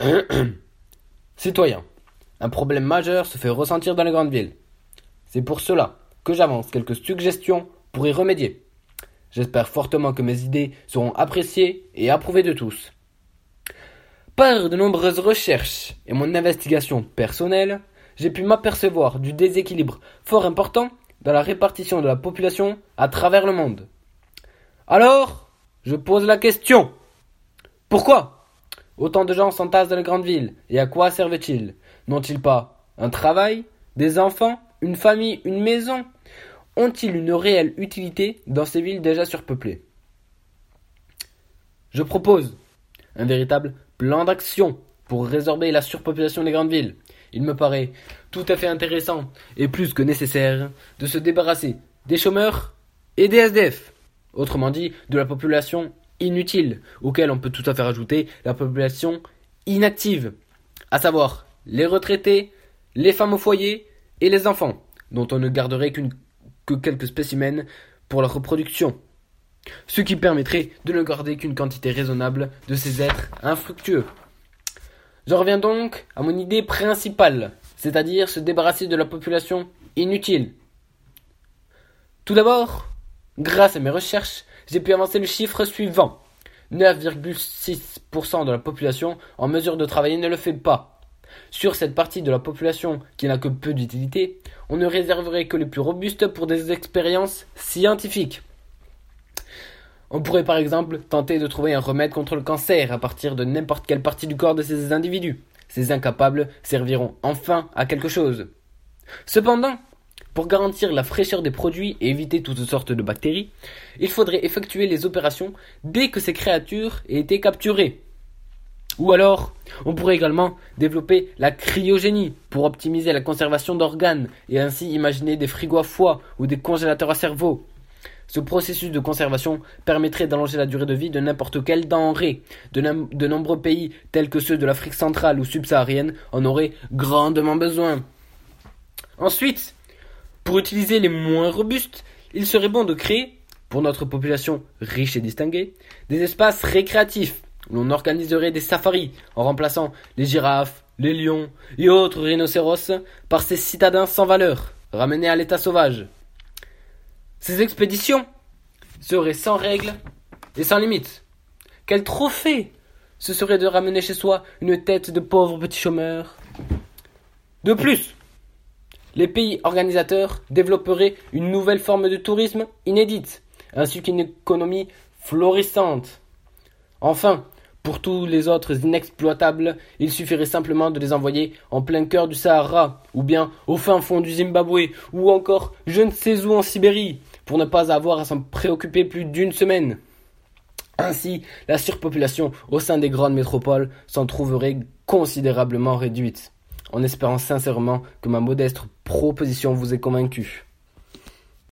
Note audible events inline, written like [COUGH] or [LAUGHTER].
[CLEARS THROAT] Citoyens, un problème majeur se fait ressentir dans les grandes villes. C'est pour cela que j'avance quelques suggestions pour y remédier. J'espère fortement que mes idées seront appréciées et approuvées de tous. Par de nombreuses recherches et mon investigation personnelle, j'ai pu m'apercevoir du déséquilibre fort important dans la répartition de la population à travers le monde. Alors, je pose la question. Pourquoi autant de gens s'entassent dans les grandes villes et à quoi servent-ils? N'ont-ils pas un travail, des enfants, une famille, une maison? Ont-ils une réelle utilité dans ces villes déjà surpeuplées? Je propose un véritable plan d'action pour résorber la surpopulation des grandes villes. Il me paraît tout à fait intéressant et plus que nécessaire de se débarrasser des chômeurs et des SDF. Autrement dit, de la population inutile, auquel on peut tout à fait rajouter la population inactive, à savoir les retraités, les femmes au foyer et les enfants, dont on ne garderait qu'une, que quelques spécimens pour leur reproduction. Ce qui permettrait de ne garder qu'une quantité raisonnable de ces êtres infructueux. Je reviens donc à mon idée principale, c'est-à-dire se débarrasser de la population inutile. Tout d'abord, grâce à mes recherches, j'ai pu avancer le chiffre suivant. 9,6% de la population en mesure de travailler ne le fait pas. Sur cette partie de la population qui n'a que peu d'utilité, on ne réserverait que les plus robustes pour des expériences scientifiques. On pourrait par exemple tenter de trouver un remède contre le cancer à partir de n'importe quelle partie du corps de ces individus. Ces incapables serviront enfin à quelque chose. Cependant, pour garantir la fraîcheur des produits et éviter toutes sortes de bactéries, il faudrait effectuer les opérations dès que ces créatures aient été capturées. Ou alors, on pourrait également développer la cryogénie pour optimiser la conservation d'organes et ainsi imaginer des frigos à foie ou des congélateurs à cerveau. Ce processus de conservation permettrait d'allonger la durée de vie de n'importe quelle denrée. De, de nombreux pays, tels que ceux de l'Afrique centrale ou subsaharienne, en auraient grandement besoin. Ensuite, pour utiliser les moins robustes, il serait bon de créer, pour notre population riche et distinguée, des espaces récréatifs où l'on organiserait des safaris en remplaçant les girafes, les lions et autres rhinocéros par ces citadins sans valeur, ramenés à l'état sauvage. Ces expéditions seraient sans règles et sans limites. Quel trophée ce serait de ramener chez soi une tête de pauvre petit chômeur? De plus, les pays organisateurs développeraient une nouvelle forme de tourisme inédite, ainsi qu'une économie florissante. Enfin, pour tous les autres inexploitables, il suffirait simplement de les envoyer en plein cœur du Sahara, ou bien au fin fond du Zimbabwe, ou encore je ne sais où en Sibérie, pour ne pas avoir à s'en préoccuper plus d'une semaine. Ainsi, la surpopulation au sein des grandes métropoles s'en trouverait considérablement réduite en espérant sincèrement que ma modeste proposition vous ait convaincu.